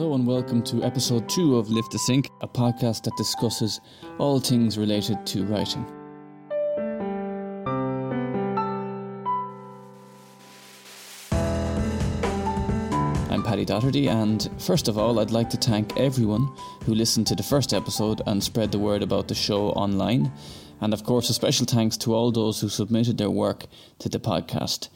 Hello and welcome to episode two of Lift the Sink, a podcast that discusses all things related to writing. I'm Paddy Dotterty, and first of all, I'd like to thank everyone who listened to the first episode and spread the word about the show online. And of course, a special thanks to all those who submitted their work to the podcast.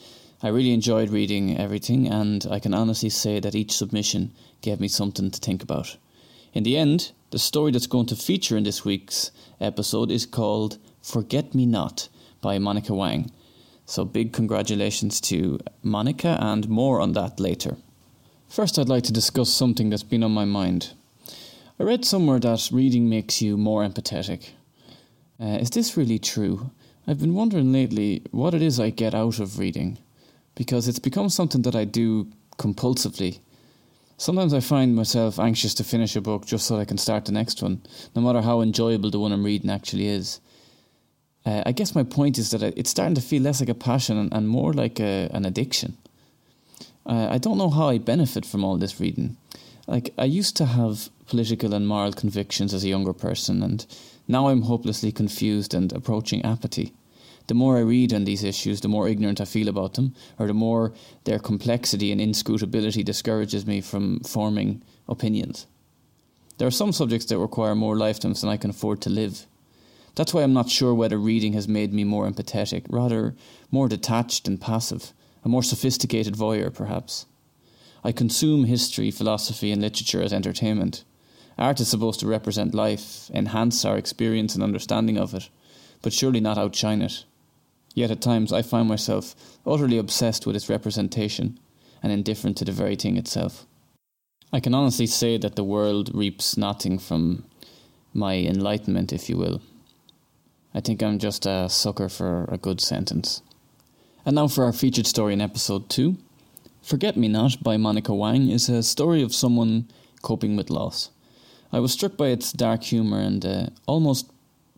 I really enjoyed reading everything, and I can honestly say that each submission gave me something to think about. In the end, the story that's going to feature in this week's episode is called Forget Me Not by Monica Wang. So, big congratulations to Monica, and more on that later. First, I'd like to discuss something that's been on my mind. I read somewhere that reading makes you more empathetic. Uh, is this really true? I've been wondering lately what it is I get out of reading because it's become something that I do compulsively. Sometimes I find myself anxious to finish a book just so I can start the next one, no matter how enjoyable the one I'm reading actually is. Uh, I guess my point is that it's starting to feel less like a passion and, more like a, an addiction. Uh, I don't know how I benefit from all this reading. Like, I used to have political and moral convictions as a younger person, and now I'm hopelessly confused and approaching apathy the more I read on these issues, the more ignorant I feel about them, or the more their complexity and inscrutability discourages me from forming opinions. There are some subjects that require more lifetimes than I can afford to live. That's why I'm not sure whether reading has made me more empathetic, rather, more detached and passive, a more sophisticated voyeur, perhaps. I consume history, philosophy, and literature as entertainment. Art is supposed to represent life, enhance our experience and understanding of it, but surely not outshine it. Yet at times I find myself utterly obsessed with its representation and indifferent to the very thing itself. I can honestly say that the world reaps nothing from my enlightenment, if you will. I think I'm just a sucker for a good sentence. And now for our featured story in episode 2. Forget Me Not by Monica Wang is a story of someone coping with loss. I was struck by its dark humour and the almost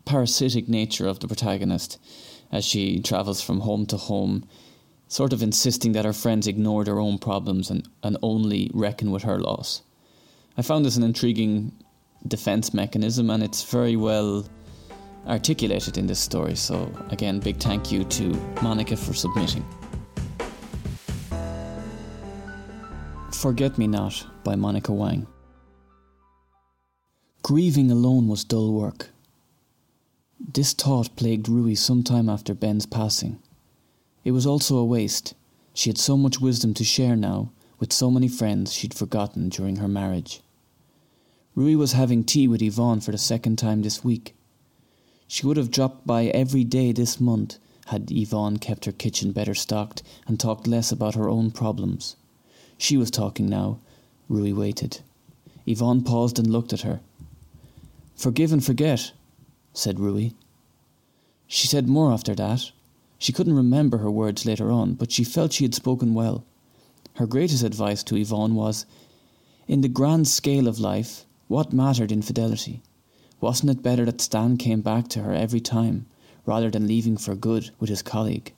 parasitic nature of the protagonist as she travels from home to home, sort of insisting that her friends ignore their own problems and, and only reckon with her loss. I found this an intriguing defense mechanism and it's very well articulated in this story. So, again, big thank you to Monica for submitting. Forget Me Not by Monica Wang. Grieving alone was dull work. This thought plagued Rui some time after Ben's passing. It was also a waste. She had so much wisdom to share now with so many friends she'd forgotten during her marriage. Rui was having tea with Yvonne for the second time this week. She would have dropped by every day this month had Yvonne kept her kitchen better stocked and talked less about her own problems. She was talking now. Rui waited. Yvonne paused and looked at her. Forgive and forget, said Rui. She said more after that. She couldn't remember her words later on, but she felt she had spoken well. Her greatest advice to Yvonne was In the grand scale of life, what mattered infidelity? Wasn't it better that Stan came back to her every time, rather than leaving for good with his colleague?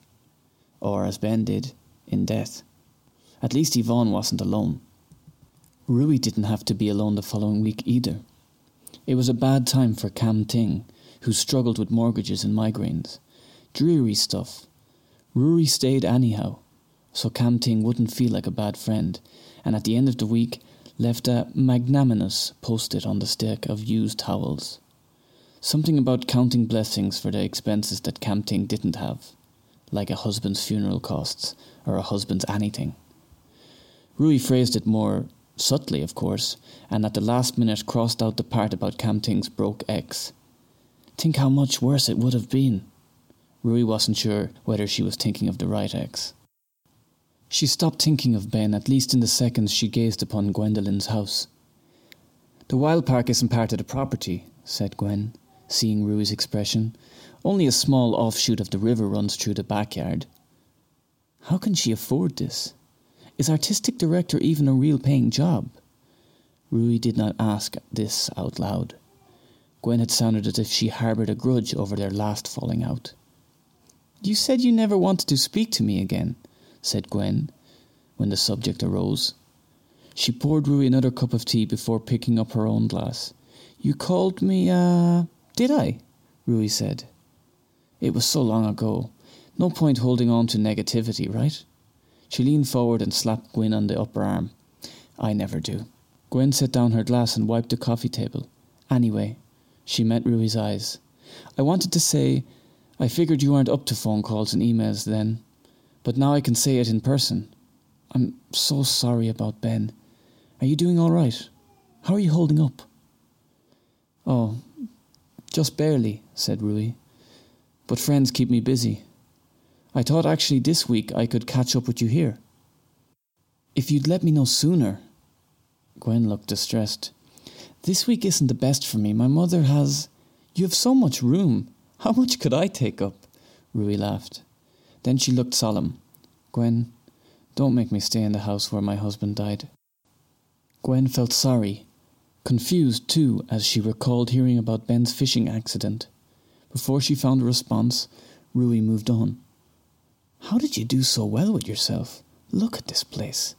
Or, as Ben did, in death. At least Yvonne wasn't alone. Rui didn't have to be alone the following week either. It was a bad time for Cam Ting, who struggled with mortgages and migraines. Dreary stuff. Rui stayed anyhow, so Cam Ting wouldn't feel like a bad friend, and at the end of the week left a magnanimous post-it on the stack of used towels. Something about counting blessings for the expenses that Cam Ting didn't have, like a husband's funeral costs or a husband's anything. Rui phrased it more subtly, of course, and at the last minute crossed out the part about Cam Ting's broke ex Think how much worse it would have been. Rui wasn't sure whether she was thinking of the right ex. She stopped thinking of Ben at least in the seconds she gazed upon Gwendolyn's house. The wild park isn't part of the property, said Gwen, seeing Rui's expression. Only a small offshoot of the river runs through the backyard. How can she afford this? Is artistic director even a real paying job? Rui did not ask this out loud. Gwen had sounded as if she harboured a grudge over their last falling out. You said you never wanted to speak to me again, said Gwen, when the subject arose. She poured Rui another cup of tea before picking up her own glass. You called me, uh, did I? Rui said. It was so long ago. No point holding on to negativity, right? She leaned forward and slapped Gwen on the upper arm. I never do. Gwen set down her glass and wiped the coffee table. Anyway, she met Rui's eyes. I wanted to say, I figured you weren't up to phone calls and emails then, but now I can say it in person. I'm so sorry about Ben. Are you doing all right? How are you holding up? Oh, just barely, said Rui. But friends keep me busy. I thought actually this week I could catch up with you here. If you'd let me know sooner. Gwen looked distressed. This week isn't the best for me. My mother has. You have so much room. How much could I take up? Rui laughed. Then she looked solemn. Gwen, don't make me stay in the house where my husband died. Gwen felt sorry, confused too, as she recalled hearing about Ben's fishing accident. Before she found a response, Rui moved on. How did you do so well with yourself? Look at this place.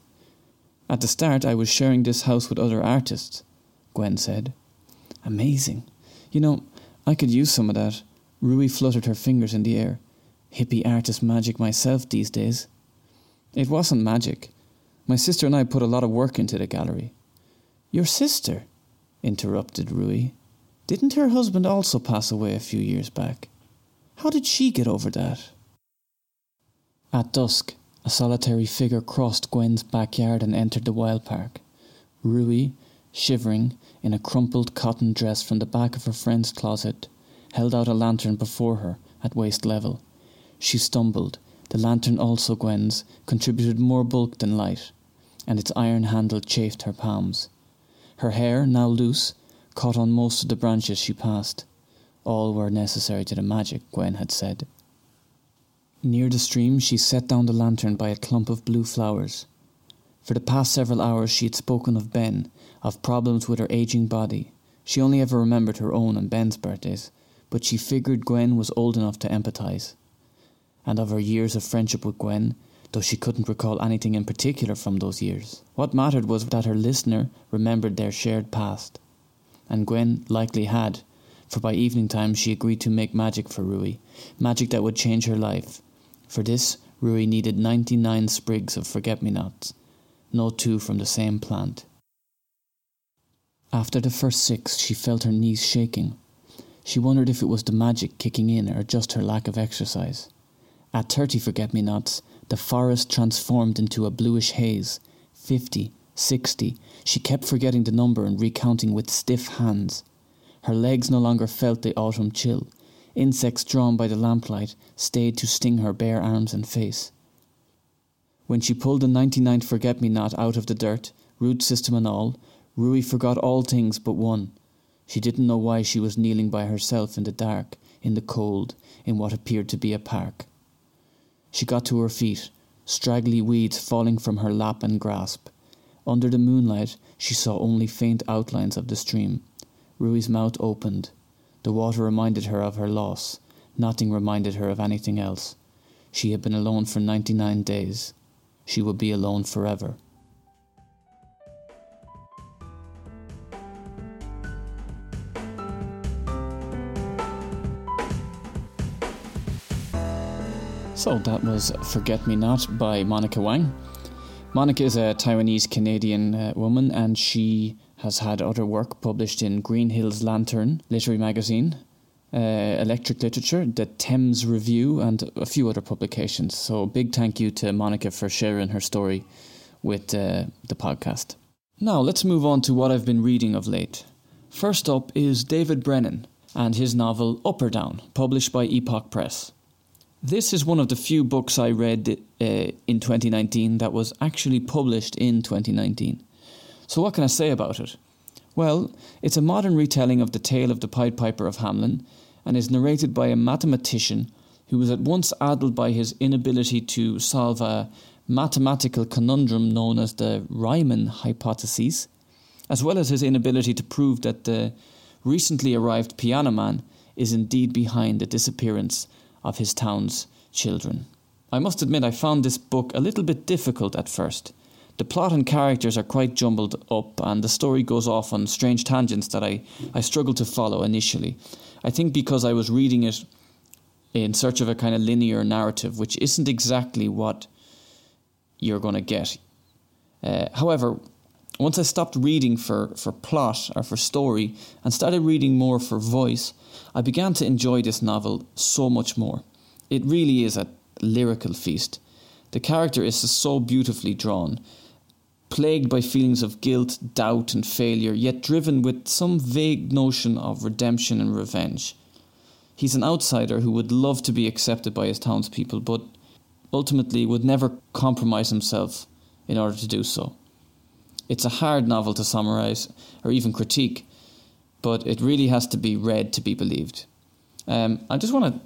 At the start, I was sharing this house with other artists, Gwen said. Amazing. You know, I could use some of that. Rui fluttered her fingers in the air. Hippie artist magic myself these days. It wasn't magic. My sister and I put a lot of work into the gallery. Your sister? interrupted Rui. Didn't her husband also pass away a few years back? How did she get over that? At dusk, a solitary figure crossed Gwen's backyard and entered the wild park. Rui, shivering, in a crumpled cotton dress from the back of her friend's closet, held out a lantern before her at waist level. She stumbled. The lantern, also Gwen's, contributed more bulk than light, and its iron handle chafed her palms. Her hair, now loose, caught on most of the branches she passed. All were necessary to the magic, Gwen had said. Near the stream, she set down the lantern by a clump of blue flowers. For the past several hours, she had spoken of Ben, of problems with her aging body. She only ever remembered her own and Ben's birthdays, but she figured Gwen was old enough to empathise. And of her years of friendship with Gwen, though she couldn't recall anything in particular from those years. What mattered was that her listener remembered their shared past. And Gwen likely had, for by evening time she agreed to make magic for Rui, magic that would change her life. For this, Rui needed ninety nine sprigs of forget me nots, no two from the same plant. After the first six, she felt her knees shaking. She wondered if it was the magic kicking in or just her lack of exercise. At thirty forget me nots, the forest transformed into a bluish haze. Fifty, sixty. She kept forgetting the number and recounting with stiff hands. Her legs no longer felt the autumn chill. Insects drawn by the lamplight stayed to sting her bare arms and face. When she pulled the ninety-ninth forget-me-not out of the dirt, root system and all, Rui forgot all things but one. She didn't know why she was kneeling by herself in the dark, in the cold, in what appeared to be a park. She got to her feet, straggly weeds falling from her lap and grasp. Under the moonlight, she saw only faint outlines of the stream. Rui's mouth opened. The water reminded her of her loss. Nothing reminded her of anything else. She had been alone for ninety nine days. She would be alone forever. So that was Forget Me Not by Monica Wang. Monica is a Taiwanese Canadian uh, woman and she has had other work published in Green Hills Lantern literary magazine, uh, Electric Literature, the Thames Review, and a few other publications. So, big thank you to Monica for sharing her story with uh, the podcast. Now, let's move on to what I've been reading of late. First up is David Brennan and his novel Upper Down, published by Epoch Press. This is one of the few books I read uh, in 2019 that was actually published in 2019. So, what can I say about it? Well, it's a modern retelling of the tale of the Pied Piper of Hamelin and is narrated by a mathematician who was at once addled by his inability to solve a mathematical conundrum known as the Riemann hypothesis, as well as his inability to prove that the recently arrived piano man is indeed behind the disappearance of his town's children. I must admit, I found this book a little bit difficult at first. The plot and characters are quite jumbled up, and the story goes off on strange tangents that I, I struggled to follow initially. I think because I was reading it in search of a kind of linear narrative, which isn't exactly what you're going to get. Uh, however, once I stopped reading for, for plot or for story and started reading more for voice, I began to enjoy this novel so much more. It really is a lyrical feast. The character is so beautifully drawn, plagued by feelings of guilt, doubt, and failure, yet driven with some vague notion of redemption and revenge. He's an outsider who would love to be accepted by his townspeople, but ultimately would never compromise himself in order to do so. It's a hard novel to summarise or even critique, but it really has to be read to be believed. Um, I just want to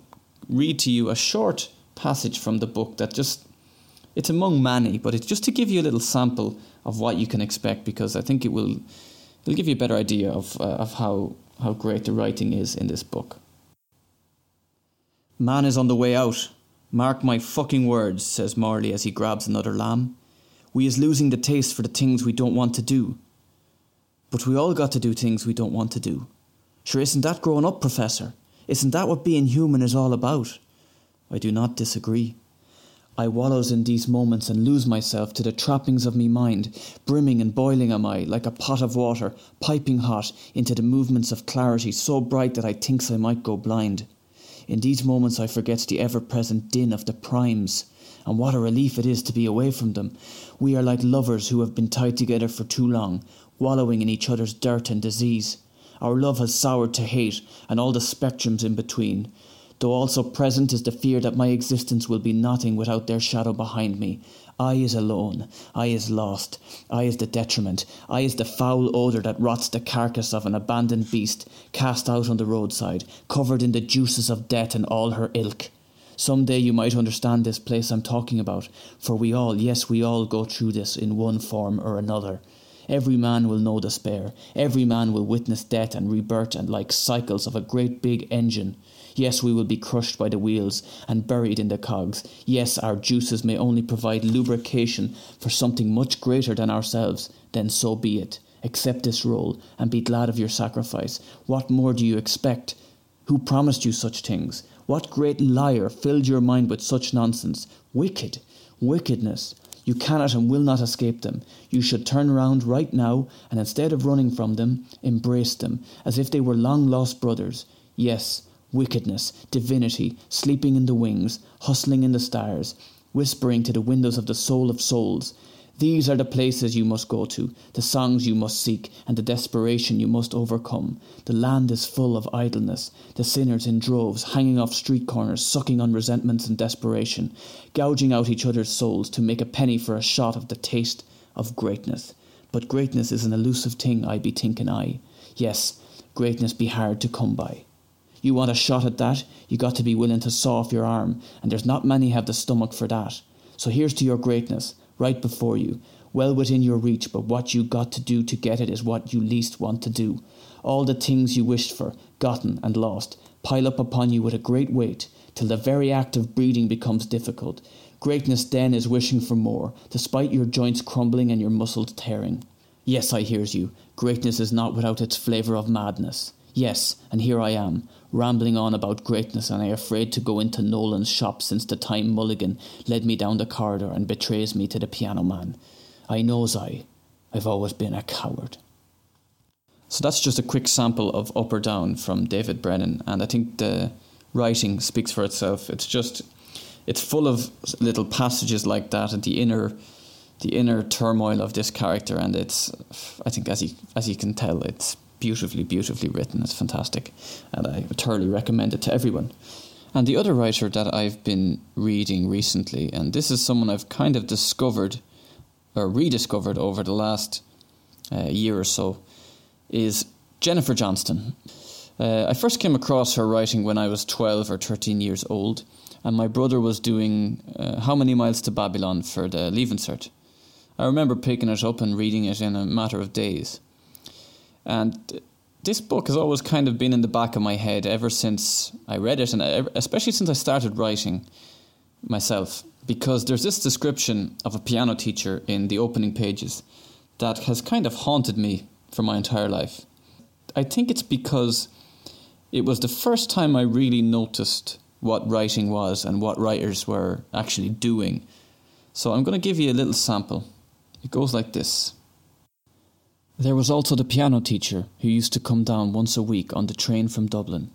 read to you a short passage from the book that just it's among many, but it's just to give you a little sample of what you can expect because I think it will it'll give you a better idea of uh, of how how great the writing is in this book. Man is on the way out. Mark my fucking words, says Morley as he grabs another lamb. We is losing the taste for the things we don't want to do. But we all got to do things we don't want to do. Sure, isn't that growing up, Professor? Isn't that what being human is all about? I do not disagree. I wallows in these moments and lose myself to the trappings of me mind, brimming and boiling am I, like a pot of water, piping hot, into the movements of clarity so bright that I thinks I might go blind. In these moments I forget the ever present din of the primes, and what a relief it is to be away from them. We are like lovers who have been tied together for too long, wallowing in each other's dirt and disease. Our love has soured to hate, and all the spectrums in between. Though also present is the fear that my existence will be nothing without their shadow behind me, I is alone, I is lost, I is the detriment, I is the foul odour that rots the carcass of an abandoned beast, cast out on the roadside, covered in the juices of death and all her ilk. Some day you might understand this place I'm talking about, for we all, yes, we all go through this in one form or another. Every man will know despair, every man will witness death and rebirth and like cycles of a great big engine. Yes, we will be crushed by the wheels and buried in the cogs. Yes, our juices may only provide lubrication for something much greater than ourselves. Then so be it. Accept this role and be glad of your sacrifice. What more do you expect? Who promised you such things? What great liar filled your mind with such nonsense? Wicked, wickedness. You cannot and will not escape them. You should turn round right now and instead of running from them, embrace them as if they were long lost brothers. Yes, wickedness, divinity, sleeping in the wings, hustling in the stars, whispering to the windows of the soul of souls. These are the places you must go to, the songs you must seek, and the desperation you must overcome. The land is full of idleness, the sinners in droves, hanging off street corners, sucking on resentments and desperation, gouging out each other's souls to make a penny for a shot of the taste of greatness. But greatness is an elusive thing, I be thinking I. Yes, greatness be hard to come by. You want a shot at that, you got to be willing to saw off your arm, and there's not many have the stomach for that. So here's to your greatness, right before you, well within your reach, but what you got to do to get it is what you least want to do. All the things you wished for, gotten and lost, pile up upon you with a great weight, till the very act of breathing becomes difficult. Greatness then is wishing for more, despite your joints crumbling and your muscles tearing. Yes, I hears you. Greatness is not without its flavour of madness. Yes, and here I am, rambling on about greatness, and I afraid to go into Nolan's shop since the time Mulligan led me down the corridor and betrays me to the piano man. I knows I, I've always been a coward. So that's just a quick sample of Upper Down from David Brennan, and I think the writing speaks for itself. It's just, it's full of little passages like that, and the inner, the inner turmoil of this character, and it's, I think, as you as you can tell, it's beautifully, beautifully written. It's fantastic, and I thoroughly recommend it to everyone. And the other writer that I've been reading recently, and this is someone I've kind of discovered or rediscovered over the last uh, year or so, is Jennifer Johnston. Uh, I first came across her writing when I was 12 or 13 years old, and my brother was doing uh, How Many Miles to Babylon for the Leaving Cert. I remember picking it up and reading it in a matter of days. And this book has always kind of been in the back of my head ever since I read it, and especially since I started writing. myself because there's this description of a piano teacher in the opening pages that has kind of haunted me for my entire life. I think it's because it was the first time I really noticed what writing was and what writers were actually doing. So I'm going to give you a little sample. It goes like this. There was also the piano teacher who used to come down once a week on the train from Dublin.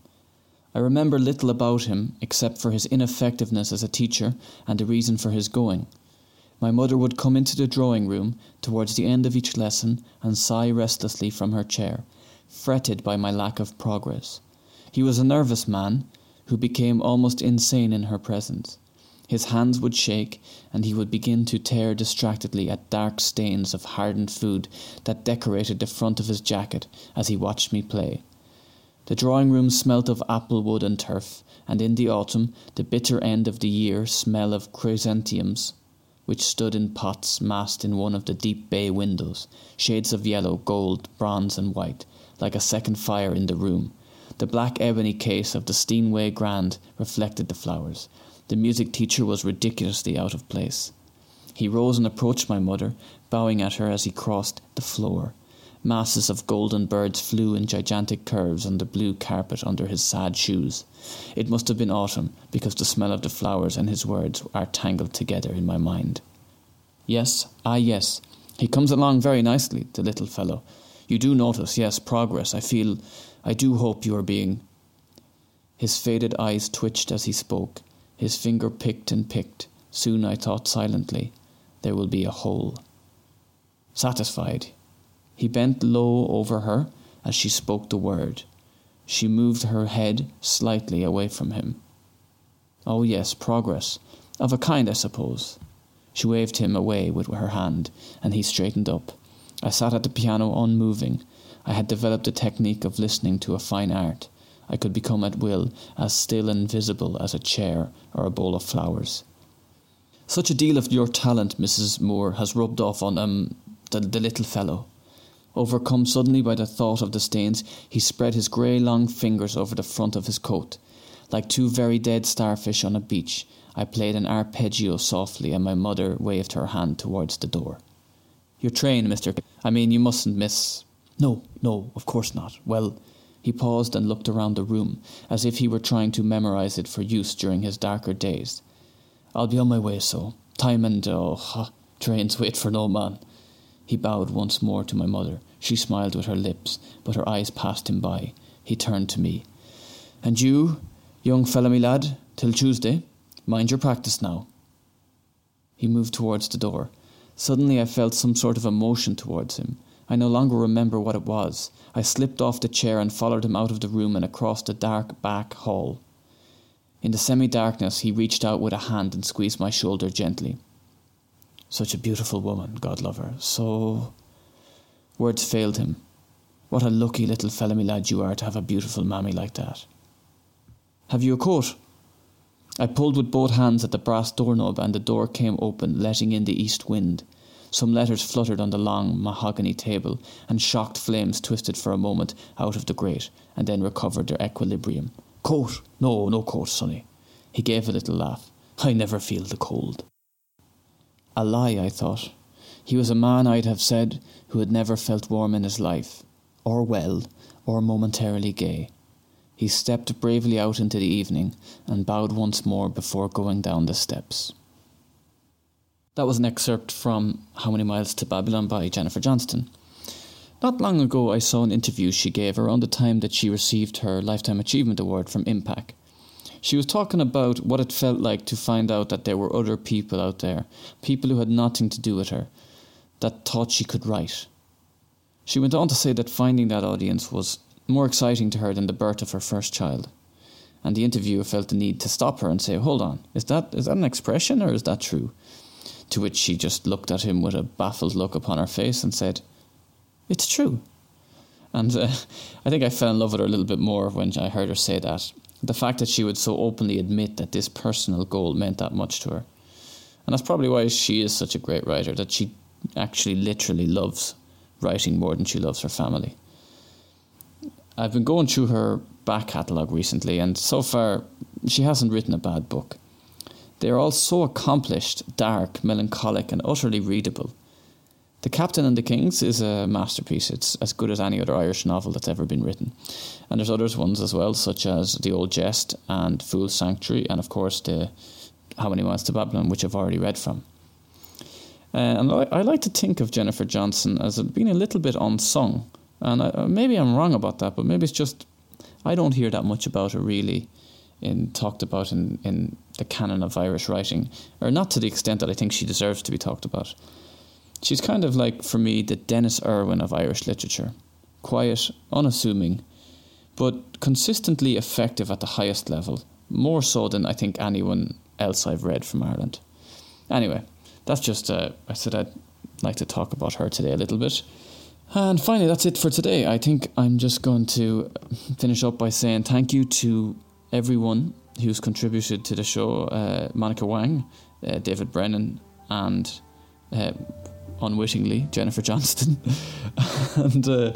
I remember little about him except for his ineffectiveness as a teacher and the reason for his going. My mother would come into the drawing room towards the end of each lesson and sigh restlessly from her chair, fretted by my lack of progress. He was a nervous man who became almost insane in her presence. His hands would shake, and he would begin to tear distractedly at dark stains of hardened food that decorated the front of his jacket as he watched me play. The drawing room smelt of apple wood and turf, and in the autumn, the bitter end of the year smell of chrysanthemums, which stood in pots massed in one of the deep bay windows, shades of yellow, gold, bronze, and white, like a second fire in the room. The black ebony case of the Steinway Grand reflected the flowers, the music teacher was ridiculously out of place. He rose and approached my mother, bowing at her as he crossed the floor. Masses of golden birds flew in gigantic curves on the blue carpet under his sad shoes. It must have been autumn, because the smell of the flowers and his words are tangled together in my mind. Yes, ah, yes, he comes along very nicely, the little fellow. You do notice, yes, progress. I feel, I do hope you are being. His faded eyes twitched as he spoke. His finger picked and picked. Soon I thought silently, there will be a hole. Satisfied, he bent low over her as she spoke the word. She moved her head slightly away from him. Oh, yes, progress. Of a kind, I suppose. She waved him away with her hand, and he straightened up. I sat at the piano unmoving. I had developed the technique of listening to a fine art. I could become at will as still and visible as a chair or a bowl of flowers. Such a deal of your talent, Mrs. Moore, has rubbed off on um the, the little fellow. Overcome suddenly by the thought of the stains, he spread his grey long fingers over the front of his coat. Like two very dead starfish on a beach, I played an arpeggio softly, and my mother waved her hand towards the door. Your train, Mr. I mean, you mustn't miss. No, no, of course not. Well, he paused and looked around the room, as if he were trying to memorize it for use during his darker days. I'll be on my way, so. Time and, oh, trains wait for no man. He bowed once more to my mother. She smiled with her lips, but her eyes passed him by. He turned to me. And you, young fellow me lad, till Tuesday. Mind your practice now. He moved towards the door. Suddenly I felt some sort of emotion towards him. I no longer remember what it was. I slipped off the chair and followed him out of the room and across the dark back hall. In the semi darkness, he reached out with a hand and squeezed my shoulder gently. Such a beautiful woman, God love her. So. Words failed him. What a lucky little fellow, me lad, you are to have a beautiful mammy like that. Have you a coat? I pulled with both hands at the brass doorknob, and the door came open, letting in the east wind. Some letters fluttered on the long mahogany table, and shocked flames twisted for a moment out of the grate, and then recovered their equilibrium. Coat? No, no coat, sonny. He gave a little laugh. I never feel the cold. A lie, I thought. He was a man, I'd have said, who had never felt warm in his life, or well, or momentarily gay. He stepped bravely out into the evening and bowed once more before going down the steps. That was an excerpt from How Many Miles to Babylon by Jennifer Johnston. Not long ago, I saw an interview she gave around the time that she received her Lifetime Achievement Award from Impact. She was talking about what it felt like to find out that there were other people out there, people who had nothing to do with her, that thought she could write. She went on to say that finding that audience was more exciting to her than the birth of her first child. And the interviewer felt the need to stop her and say, Hold on, is that, is that an expression or is that true? To which she just looked at him with a baffled look upon her face and said, It's true. And uh, I think I fell in love with her a little bit more when I heard her say that. The fact that she would so openly admit that this personal goal meant that much to her. And that's probably why she is such a great writer, that she actually literally loves writing more than she loves her family. I've been going through her back catalogue recently, and so far, she hasn't written a bad book. They are all so accomplished, dark, melancholic, and utterly readable. The Captain and the Kings is a masterpiece. It's as good as any other Irish novel that's ever been written. And there's others ones as well, such as The Old Jest and Fool's Sanctuary, and of course the How Many Miles to Babylon, which I've already read from. Uh, and I, I, like to think of Jennifer Johnston as being a little bit unsung. And I, maybe I'm wrong about that, but maybe it's just I don't hear that much about her really in talked about in, in the canon of Irish writing, or not to the extent that I think she deserves to be talked about. She's kind of like, for me, the Denis Irwin of Irish literature quiet, unassuming, but consistently effective at the highest level, more so than I think anyone else I've read from Ireland. Anyway, that's just, uh, I said I'd like to talk about her today a little bit. And finally, that's it for today. I think I'm just going to finish up by saying thank you to everyone who's contributed to the show uh, Monica Wang, uh, David Brennan, and uh, unwittingly, Jennifer Johnston. and uh,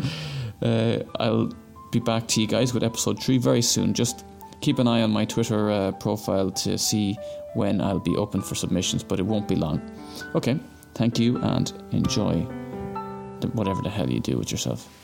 uh, I'll be back to you guys with episode three very soon. Just keep an eye on my Twitter uh, profile to see when I'll be open for submissions, but it won't be long. Okay, thank you and enjoy whatever the hell you do with yourself.